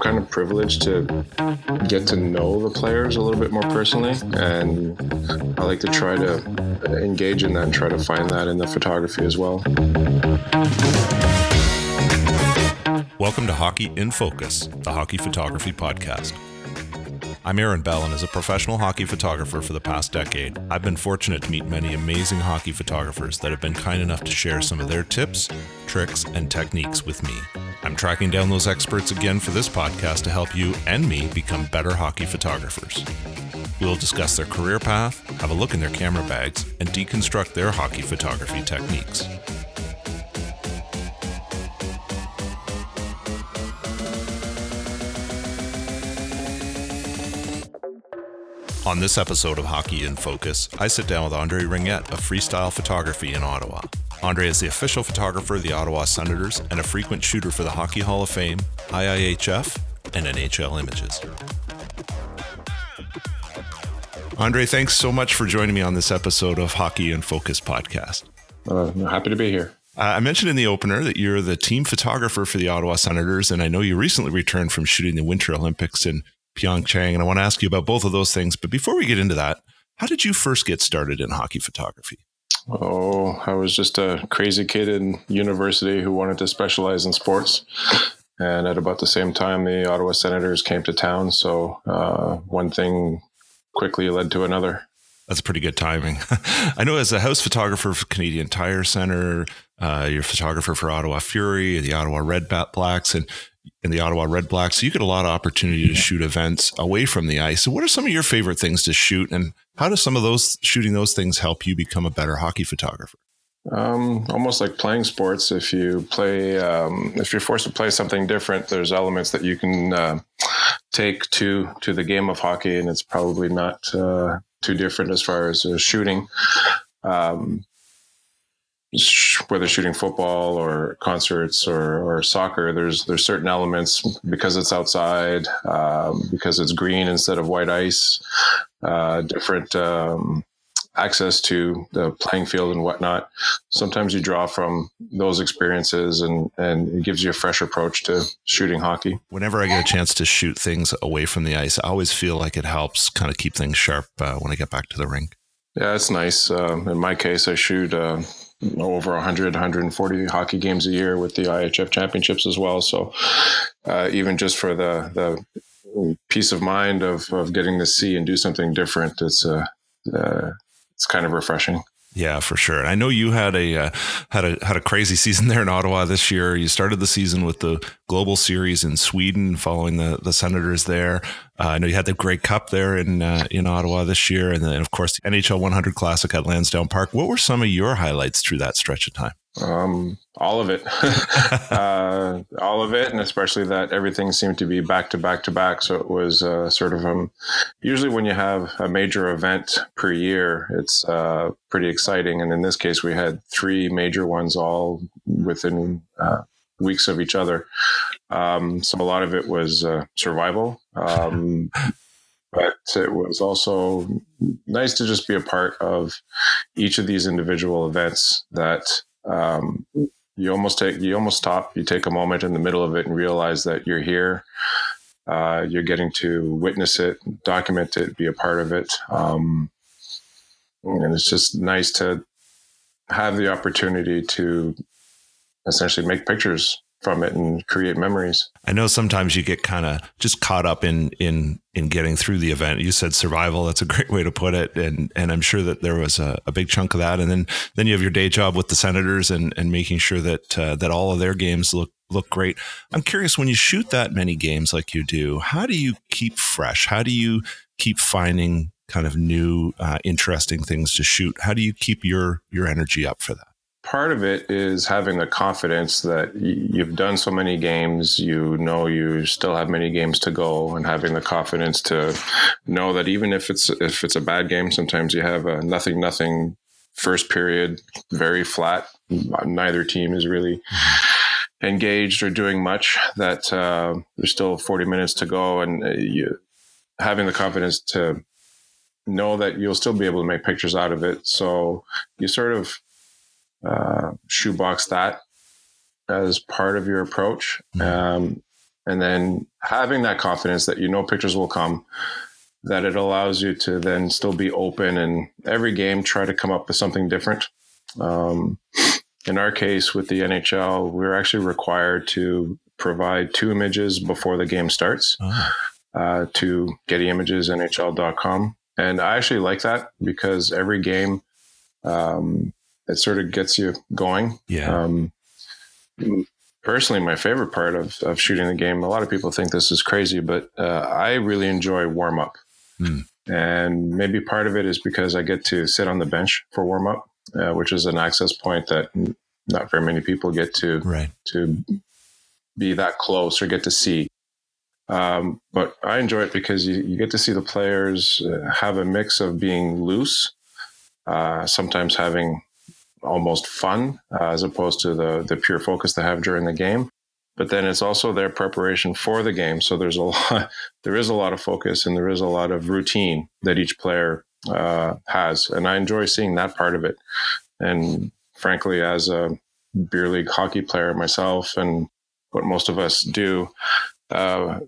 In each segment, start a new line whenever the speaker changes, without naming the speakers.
kind of privileged to get to know the players a little bit more personally and i like to try to engage in that and try to find that in the photography as well
welcome to hockey in focus the hockey photography podcast I'm Aaron Bell, and as a professional hockey photographer for the past decade, I've been fortunate to meet many amazing hockey photographers that have been kind enough to share some of their tips, tricks, and techniques with me. I'm tracking down those experts again for this podcast to help you and me become better hockey photographers. We'll discuss their career path, have a look in their camera bags, and deconstruct their hockey photography techniques. On this episode of Hockey in Focus, I sit down with Andre Ringuette of Freestyle Photography in Ottawa. Andre is the official photographer of the Ottawa Senators and a frequent shooter for the Hockey Hall of Fame, IIHF, and NHL Images. Andre, thanks so much for joining me on this episode of Hockey and Focus podcast.
Uh, I'm happy to be here.
Uh, I mentioned in the opener that you're the team photographer for the Ottawa Senators, and I know you recently returned from shooting the Winter Olympics in Pyeongchang. And I want to ask you about both of those things. But before we get into that, how did you first get started in hockey photography?
Oh, I was just a crazy kid in university who wanted to specialize in sports. And at about the same time, the Ottawa Senators came to town. So uh, one thing quickly led to another.
That's pretty good timing. I know as a house photographer for Canadian Tire Center, uh, you're a photographer for Ottawa Fury, the Ottawa Red Blacks, and in the Ottawa Red Blacks. So you get a lot of opportunity to shoot events away from the ice. So what are some of your favorite things to shoot and how does some of those shooting those things help you become a better hockey photographer?
Um, almost like playing sports. If you play, um, if you're forced to play something different, there's elements that you can uh, take to to the game of hockey, and it's probably not uh, too different as far as uh, shooting. Um, whether shooting football or concerts or, or soccer, there's there's certain elements because it's outside, um, because it's green instead of white ice, uh, different um, access to the playing field and whatnot. Sometimes you draw from those experiences, and and it gives you a fresh approach to shooting hockey.
Whenever I get a chance to shoot things away from the ice, I always feel like it helps kind of keep things sharp uh, when I get back to the rink.
Yeah, it's nice. Um, in my case, I shoot uh, over 100, 140 hockey games a year with the IHF championships as well. So uh, even just for the the peace of mind of, of getting to see and do something different, it's uh, uh, it's kind of refreshing.
Yeah, for sure. And I know you had a uh, had a had a crazy season there in Ottawa this year. You started the season with the Global Series in Sweden, following the the Senators there. Uh, I know you had the Grey Cup there in uh, in Ottawa this year, and then of course the NHL 100 Classic at Lansdowne Park. What were some of your highlights through that stretch of time?
Um, all of it, uh, all of it, and especially that everything seemed to be back to back to back. So it was uh, sort of um, usually when you have a major event per year, it's uh, pretty exciting. And in this case, we had three major ones all within uh, weeks of each other. Um, so a lot of it was uh, survival. Um, but it was also nice to just be a part of each of these individual events that um, you almost take you almost stop you take a moment in the middle of it and realize that you're here. Uh, you're getting to witness it document it be a part of it. Um, and it's just nice to have the opportunity to essentially make pictures from it and create memories.
I know sometimes you get kind of just caught up in in in getting through the event. You said survival. That's a great way to put it, and and I'm sure that there was a, a big chunk of that. And then then you have your day job with the Senators and and making sure that uh, that all of their games look look great. I'm curious when you shoot that many games like you do, how do you keep fresh? How do you keep finding kind of new, uh, interesting things to shoot? How do you keep your your energy up for that?
Part of it is having the confidence that you've done so many games, you know you still have many games to go, and having the confidence to know that even if it's if it's a bad game, sometimes you have a nothing nothing first period, very flat. Neither team is really engaged or doing much. That uh, there's still 40 minutes to go, and uh, you having the confidence to know that you'll still be able to make pictures out of it. So you sort of uh, shoebox that as part of your approach. Mm-hmm. Um, and then having that confidence that you know pictures will come, that it allows you to then still be open and every game try to come up with something different. Um, in our case with the NHL, we're actually required to provide two images before the game starts oh. uh, to Getty Images, NHL.com. And I actually like that because every game, um, it sort of gets you going.
Yeah. Um,
personally, my favorite part of, of shooting the game, a lot of people think this is crazy, but uh, I really enjoy warm up. Mm. And maybe part of it is because I get to sit on the bench for warm up, uh, which is an access point that not very many people get to
right.
to be that close or get to see. Um, but I enjoy it because you, you get to see the players uh, have a mix of being loose, uh, sometimes having almost fun uh, as opposed to the the pure focus they have during the game. But then it's also their preparation for the game. So there's a lot, there is a lot of focus and there is a lot of routine that each player uh, has, and I enjoy seeing that part of it. And frankly, as a beer league hockey player myself, and what most of us do, uh,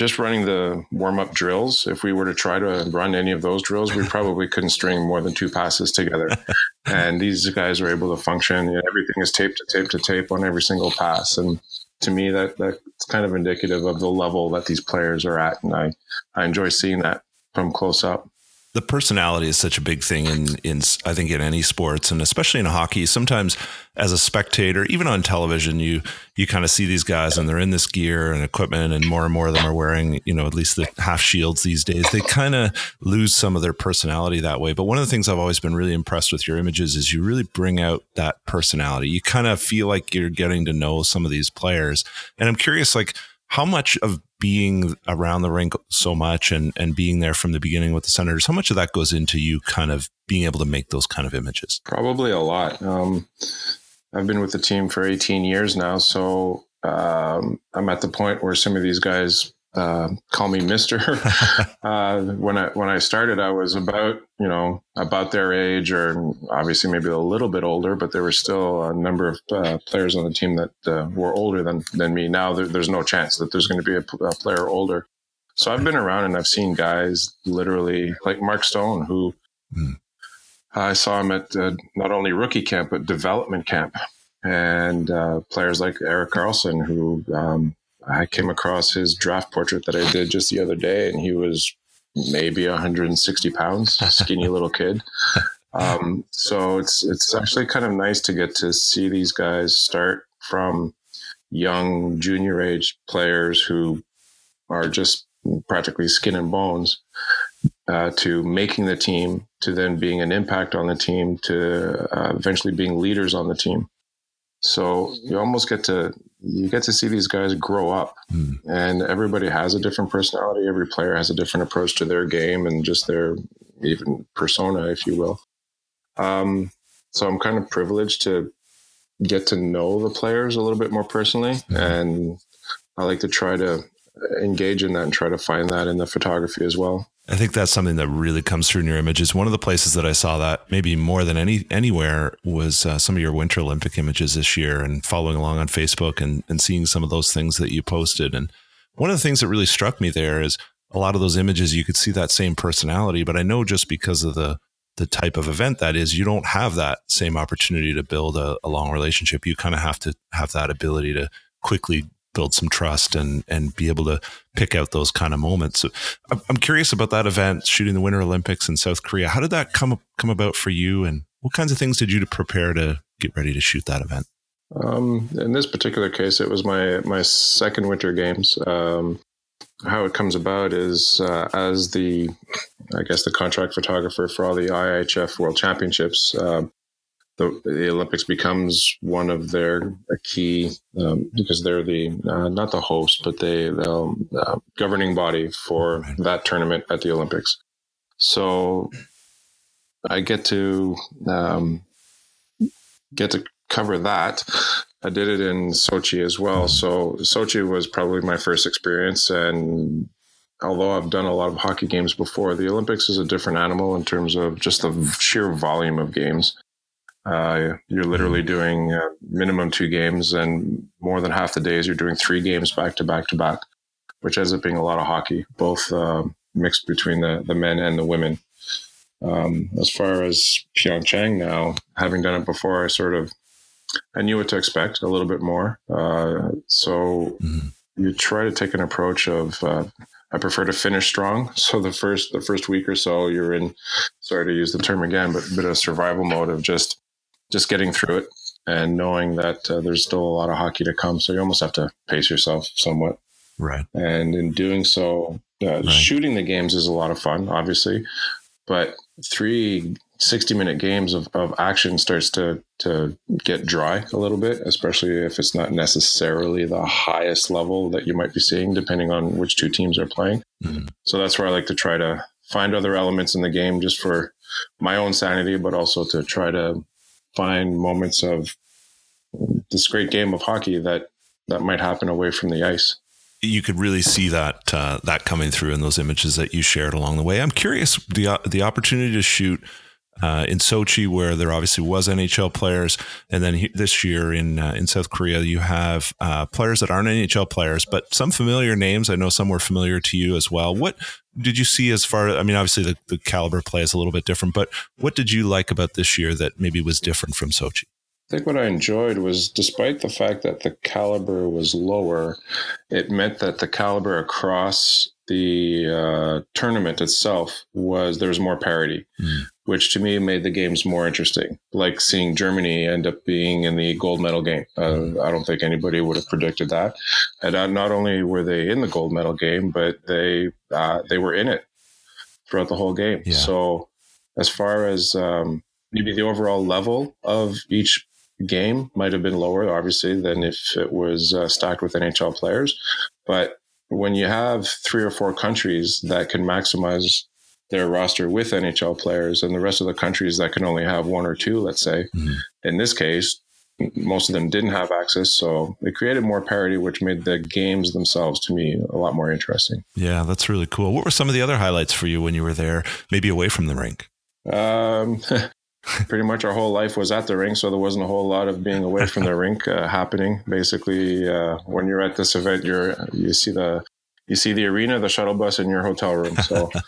just running the warm up drills, if we were to try to run any of those drills, we probably couldn't string more than two passes together. and these guys are able to function. You know, everything is tape to tape to tape on every single pass. And to me, that that's kind of indicative of the level that these players are at. And I, I enjoy seeing that from close up
the personality is such a big thing in in I think in any sports and especially in hockey. Sometimes as a spectator, even on television, you you kind of see these guys and they're in this gear and equipment, and more and more of them are wearing you know at least the half shields these days. They kind of lose some of their personality that way. But one of the things I've always been really impressed with your images is you really bring out that personality. You kind of feel like you're getting to know some of these players, and I'm curious like how much of being around the rink so much and and being there from the beginning with the senators how much of that goes into you kind of being able to make those kind of images?
Probably a lot. Um, i've been with the team for 18 years now so um, i'm at the point where some of these guys uh, call me Mister. uh, when I when I started, I was about you know about their age, or obviously maybe a little bit older, but there were still a number of uh, players on the team that uh, were older than than me. Now there, there's no chance that there's going to be a, a, player older. So I've been around and I've seen guys literally like Mark Stone, who mm. I saw him at uh, not only rookie camp but development camp, and uh, players like Erik Karlsson, who um, I came across his draft portrait that I did just the other day, and he was maybe 160 pounds, skinny little kid. Um, so it's it's actually kind of nice to get to see these guys start from young junior age players who are just practically skin and bones uh, to making the team to then being an impact on the team to uh, eventually being leaders on the team. So you almost get to you get to see these guys grow up. Mm. and everybody has a different personality. Every player has a different approach to their game and just their even persona if you will. Um, so i'm kind of privileged to get to know the players a little bit more personally. Mm. and i like to try to engage in that and try to find that in the photography as well
I think that's something that really comes through in your images. One of the places that I saw that maybe more than any anywhere was uh, some of your Winter Olympic images this year, and following along on Facebook and and seeing some of those things that you posted. And one of the things that really struck me there is a lot of those images you could see that same personality, but I know just because of the the type of event that is, you don't have that same opportunity to build a, a long relationship. You kind of have to have that ability to quickly build some trust and and be able to pick out those kind of moments. So I'm curious about that event, shooting the Winter Olympics in South Korea. How did that come come about for you, and what kinds of things did you to prepare to get ready to shoot that event?
Um, in this particular case, it was my my second Winter Games. Um, how it comes about is uh, as the, I guess, the contract photographer for all the IIHF World Championships. Uh, the, the Olympics becomes one of their key um, because they're the uh, not the host, but they the uh, governing body for that tournament at the Olympics. So I get to um, get to cover that. I did it in Sochi as well. So Sochi was probably my first experience, and although I've done a lot of hockey games before, the Olympics is a different animal in terms of just the sheer volume of games Uh, you're literally doing uh, minimum two games, and more than half the days you're doing three games back to back to back, which ends up being a lot of hockey, both uh, mixed between the, the men and the women. Um, as far as Pyeongchang now, having done it before, I sort of I knew what to expect a little bit more. Uh, so mm-hmm. you try to take an approach of uh, I prefer to finish strong. So the first the first week or so, you're in. Sorry to use the term again, but a bit of survival mode of just just getting through it and knowing that uh, there's still a lot of hockey to come. So you almost have to pace yourself somewhat.
Right.
And in doing so, uh, right. shooting the games is a lot of fun, obviously, but three 60 minute games of, of action starts to, to get dry a little bit, especially if it's not necessarily the highest level that you might be seeing, depending on which two teams are playing. Mm-hmm. So that's where I like to try to find other elements in the game just for my own sanity, but also to try to find moments of this great game of hockey that that might happen away from the ice.
You could really see that uh, that coming through in those images that you shared along the way. I'm curious the the opportunity to shoot uh, in Sochi, where there obviously was NHL players, and then he, this year in uh, in South Korea, you have uh, players that aren't NHL players, but some familiar names. I know some were familiar to you as well. What did you see as far? I mean, obviously the, the caliber play is a little bit different, but what did you like about this year that maybe was different from Sochi?
I think what I enjoyed was, despite the fact that the caliber was lower, it meant that the caliber across the uh, tournament itself was there was more parity, mm. Which to me made the games more interesting. Like seeing Germany end up being in the gold medal game. Uh. I don't think anybody would have predicted that. And uh, not only were they in the gold medal game, but they uh, they were in it throughout the whole game. Yeah. So as far as um, maybe the overall level of each game might have been lower, obviously, than if it was uh, stacked with NHL players, but when you have three or four countries that can maximize their roster with NHL players and the rest of the countries that can only have one or two, let's say, mm-hmm. in this case, most of them didn't have access. So it created more parity, which made the games themselves to me a lot more interesting.
Yeah, that's really cool. What were some of the other highlights for you when you were there, maybe away from the rink? Um,
pretty much our whole life was at the rink, so there wasn't a whole lot of being away from the rink uh, happening. Basically, uh, when you're at this event, you're you see the you see the arena, the shuttle bus, in your hotel room. So.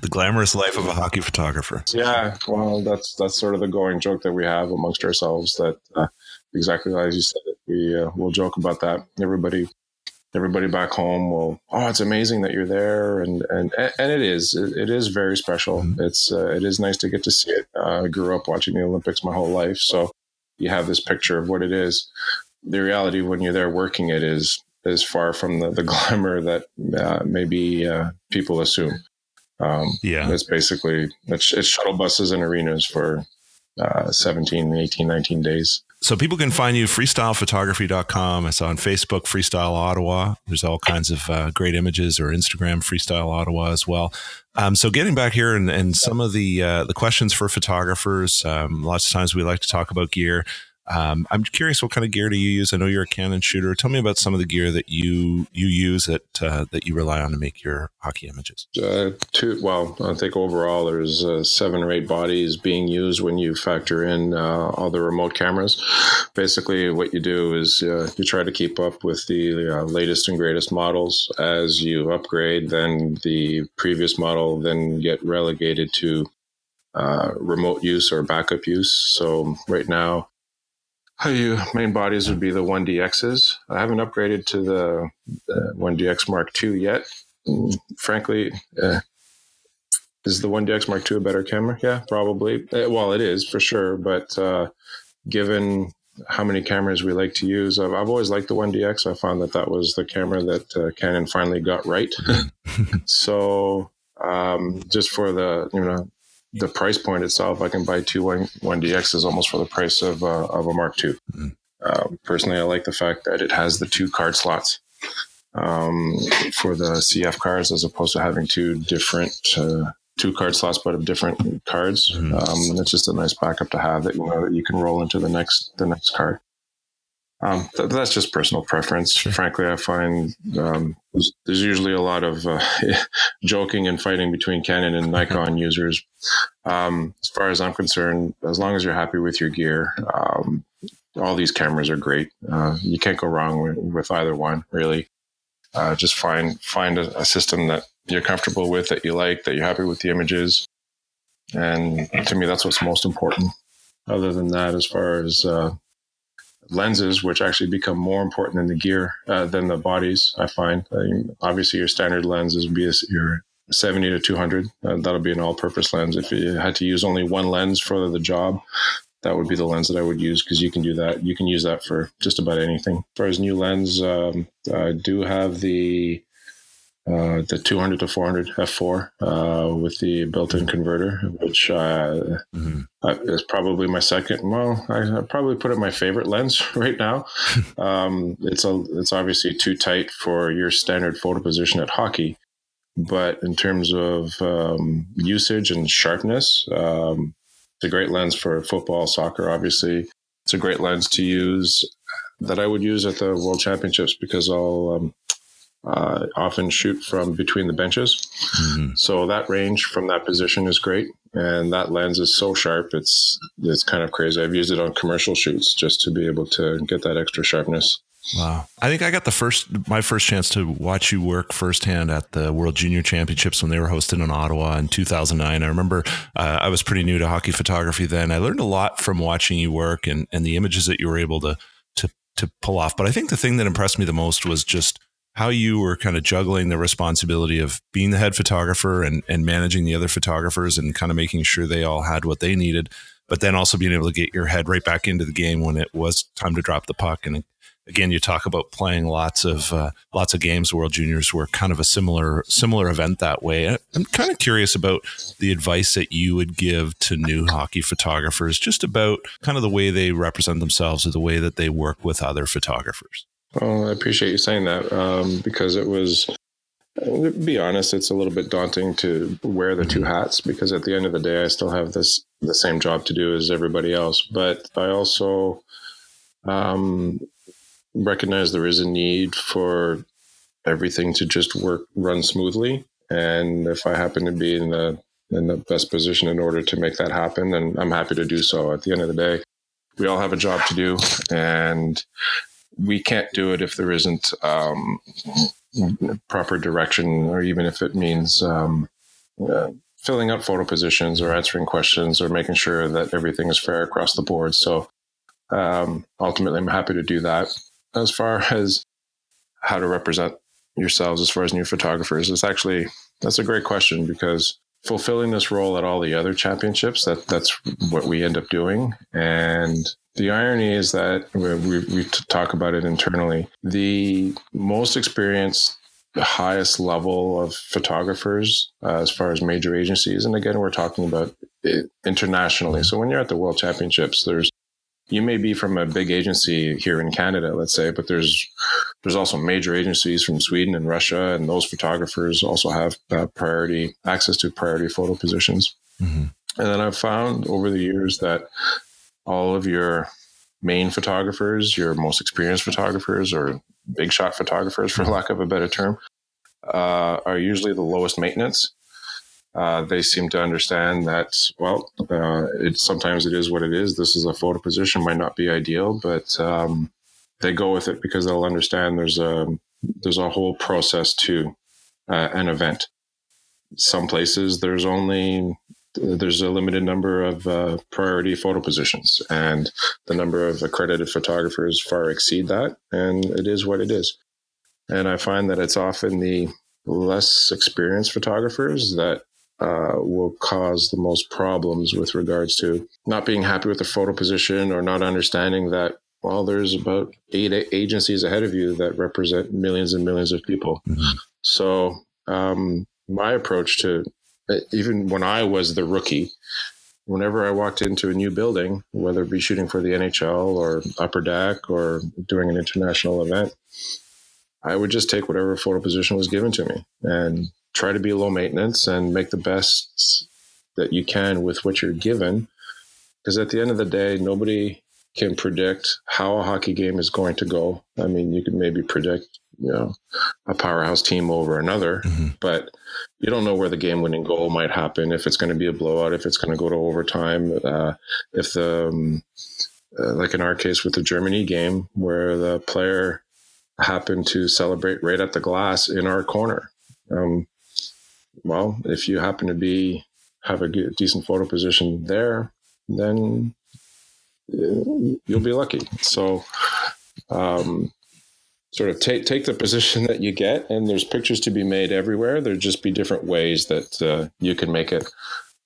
the glamorous life of a hockey photographer.
Yeah, well, that's that's sort of the going joke that we have amongst ourselves. That uh, exactly as you said, we uh, will joke about that. Everybody everybody back home will, oh, it's amazing that you're there, and and and it is, it, it is very special. Mm-hmm. It's uh, it is nice to get to see it. Uh, I grew up watching the Olympics my whole life, so you have this picture of what it is. The reality when you're there working it is is far from the, the glamour that uh, maybe uh, people assume. Um, yeah, it's basically it's, it's shuttle buses and arenas for uh, 17, 18, 19 days.
So people can find you freestylephotography.com. I saw on Facebook Freestyle Ottawa. There's all kinds of uh, great images or Instagram Freestyle Ottawa as well. Um, so getting back here and, and some of the uh, the questions for photographers. Um, lots of times we like to talk about gear. Um, I'm curious, what kind of gear do you use? I know you're a Canon shooter. Tell me about some of the gear that you you use that uh, that you rely on to make your hockey images.
Uh, two, well, I think overall there's uh, seven or eight bodies being used when you factor in uh, all the remote cameras. Basically, what you do is uh, you try to keep up with the uh, latest and greatest models. As you upgrade, then the previous model then get relegated to remote use or backup use. So right now your main bodies would be the 1DXs. I haven't upgraded to the, the 1DX Mark II yet. Mm, frankly, uh, is the 1DX Mark II a better camera? Yeah, probably. Uh, well, it is for sure. But uh, given how many cameras we like to use, I've, I've, always liked the 1DX. I found that that was the camera that uh, Canon finally got right. so um, just for the you know the price point itself, I can buy two one one DXs almost for the price of uh, of a Mark II. Mm-hmm. Um, personally, I like the fact that it has the two card slots um, for the CF cards, as opposed to having two different uh, two card slots, but of different cards. Mm-hmm. Um, it's just a nice backup to have that you know that you can roll into the next the next card. Um, th- that's just personal preference. Sure. Frankly, I find um, there's, there's, usually a lot of uh, joking and fighting between Canon and Nikon users. Um, as far as I'm concerned, as long as you're happy with your gear, um, all these cameras are great. Uh, you can't go wrong with, with either one, really. Uh, just find find a, a, system that you're comfortable with, that you like, that you're happy with the images, and to me, that's what's most important. Other than that, as far as uh, lenses, which actually become more important than the gear uh, than the bodies. I find I mean, obviously your standard lenses would be your 70 to 200. Uh, that'll be an all-purpose lens. If you had to use only one lens for the job, that would be the lens that I would use because you can do that. You can use that for just about anything. As far as new lens, um, I do have the uh, the 200 to 400 f4 uh, with the built-in converter, which uh, mm-hmm. is probably my second. Well, I, I probably put it my favorite lens right now. um, it's a it's obviously too tight for your standard photo position at hockey, but in terms of um, usage and sharpness, um, it's a great lens for football, soccer. Obviously, it's a great lens to use that I would use at the World Championships because I'll um, uh, often shoot from between the benches. Mm-hmm. So that range from that position is great, and that lens is so sharp. It's it's kind of crazy. I've used it on commercial shoots just to be able to get that extra sharpness.
Wow. I think I got the first my first chance to watch you work firsthand at the World Junior Championships when they were hosted in Ottawa in 2009. I remember uh, I was pretty new to hockey photography then. I learned a lot from watching you work and and the images that you were able to to to pull off. But I think the thing that impressed me the most was just how you were kind of juggling the responsibility of being the head photographer and, and managing the other photographers and kind of making sure they all had what they needed, but then also being able to get your head right back into the game when it was time to drop the puck. And again, you talk about playing lots of uh, lots of games. World Juniors were kind of a similar similar event that way. I'm kind of curious about the advice that you would give to new hockey photographers, just about kind of the way they represent themselves or the way that they work with other photographers.
Well, I appreciate you saying that um, because it was, to be honest, it's a little bit daunting to wear the two hats because at the end of the day, I still have this the same job to do as everybody else. But I also um, recognize there is a need for everything to just work run smoothly. And if I happen to be in the in the best position in order to make that happen, then I'm happy to do so. At the end of the day, we all have a job to do, and we can't do it if there isn't um, proper direction, or even if it means um, uh, filling up photo positions or answering questions or making sure that everything is fair across the board. So um, ultimately, I'm happy to do that. As far as how to represent yourselves, as far as new photographers, it's actually that's a great question because fulfilling this role at all the other championships that that's what we end up doing and the irony is that we, we talk about it internally. The most experienced, the highest level of photographers uh, as far as major agencies, and again, we're talking about internationally. So when you're at the World Championships, there's you may be from a big agency here in Canada, let's say, but there's there's also major agencies from Sweden and Russia, and those photographers also have uh, priority access to priority photo positions. Mm-hmm. And then I've found over the years that all of your main photographers, your most experienced photographers, or big shot photographers, for lack of a better term, uh, are usually the lowest maintenance. Uh, they seem to understand that well, uh, it sometimes it is what it is. This is a photo position, might not be ideal, but um, they go with it because they'll understand there's a there's a whole process to uh, an event. Some places there's only there's a limited number of uh, priority photo positions, and the number of accredited photographers far exceed that, and it is what it is. And I find that it's often the less experienced photographers that uh, will cause the most problems with regards to not being happy with the photo position or not understanding that well there's about eight agencies ahead of you that represent millions and millions of people mm-hmm. so um, my approach to Uh, even when I was the rookie, whenever I walked into a new building, whether it be shooting for the NHL or Upper Deck or doing an international event, I would just take whatever photo position was given to me and try to be low maintenance and make the best that you can with what you're given. Because at the end of the day, nobody can predict how a hockey game is going to go. I mean, you can maybe predict, you know, a powerhouse team over another, mm-hmm. but you don't know where the game winning goal might happen, if it's going to be a blowout, if it's going to go to overtime, uh, if the, um, uh, like in our case with the Germany game, where the player happened to celebrate right at the glass in our corner. Um, well, if you happen to be have a good, decent photo position there, then uh, you'll be lucky. So, um, sort of take take the position that you get, and there's pictures to be made everywhere. There'd just be different ways that uh, you can make it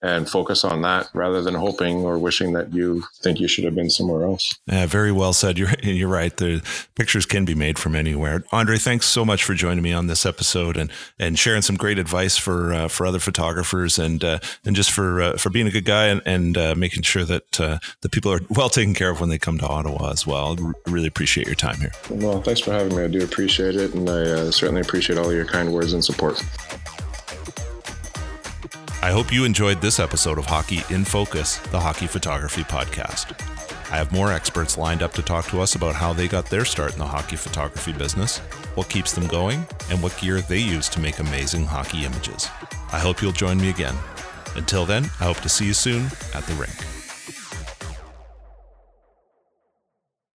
and focus on that rather than hoping or wishing that you think you should have been somewhere else.
Yeah, very well said. You're you're right. The pictures can be made from anywhere. Andre, thanks so much for joining me on this episode and and sharing some great advice for uh, for other photographers and uh, and just for uh, for being a good guy and, and uh, making sure that uh, the people are well taken care of when they come to Ottawa as well. I really appreciate your time here.
Well, thanks for having me. I do appreciate it, and I uh, certainly appreciate all your kind words and support.
I hope you enjoyed this episode of Hockey in Focus, the hockey photography podcast. I have more experts lined up to talk to us about how they got their start in the hockey photography business, what keeps them going, and what gear they use to make amazing hockey images. I hope you'll join me again. Until then, I hope to see you soon at the rink.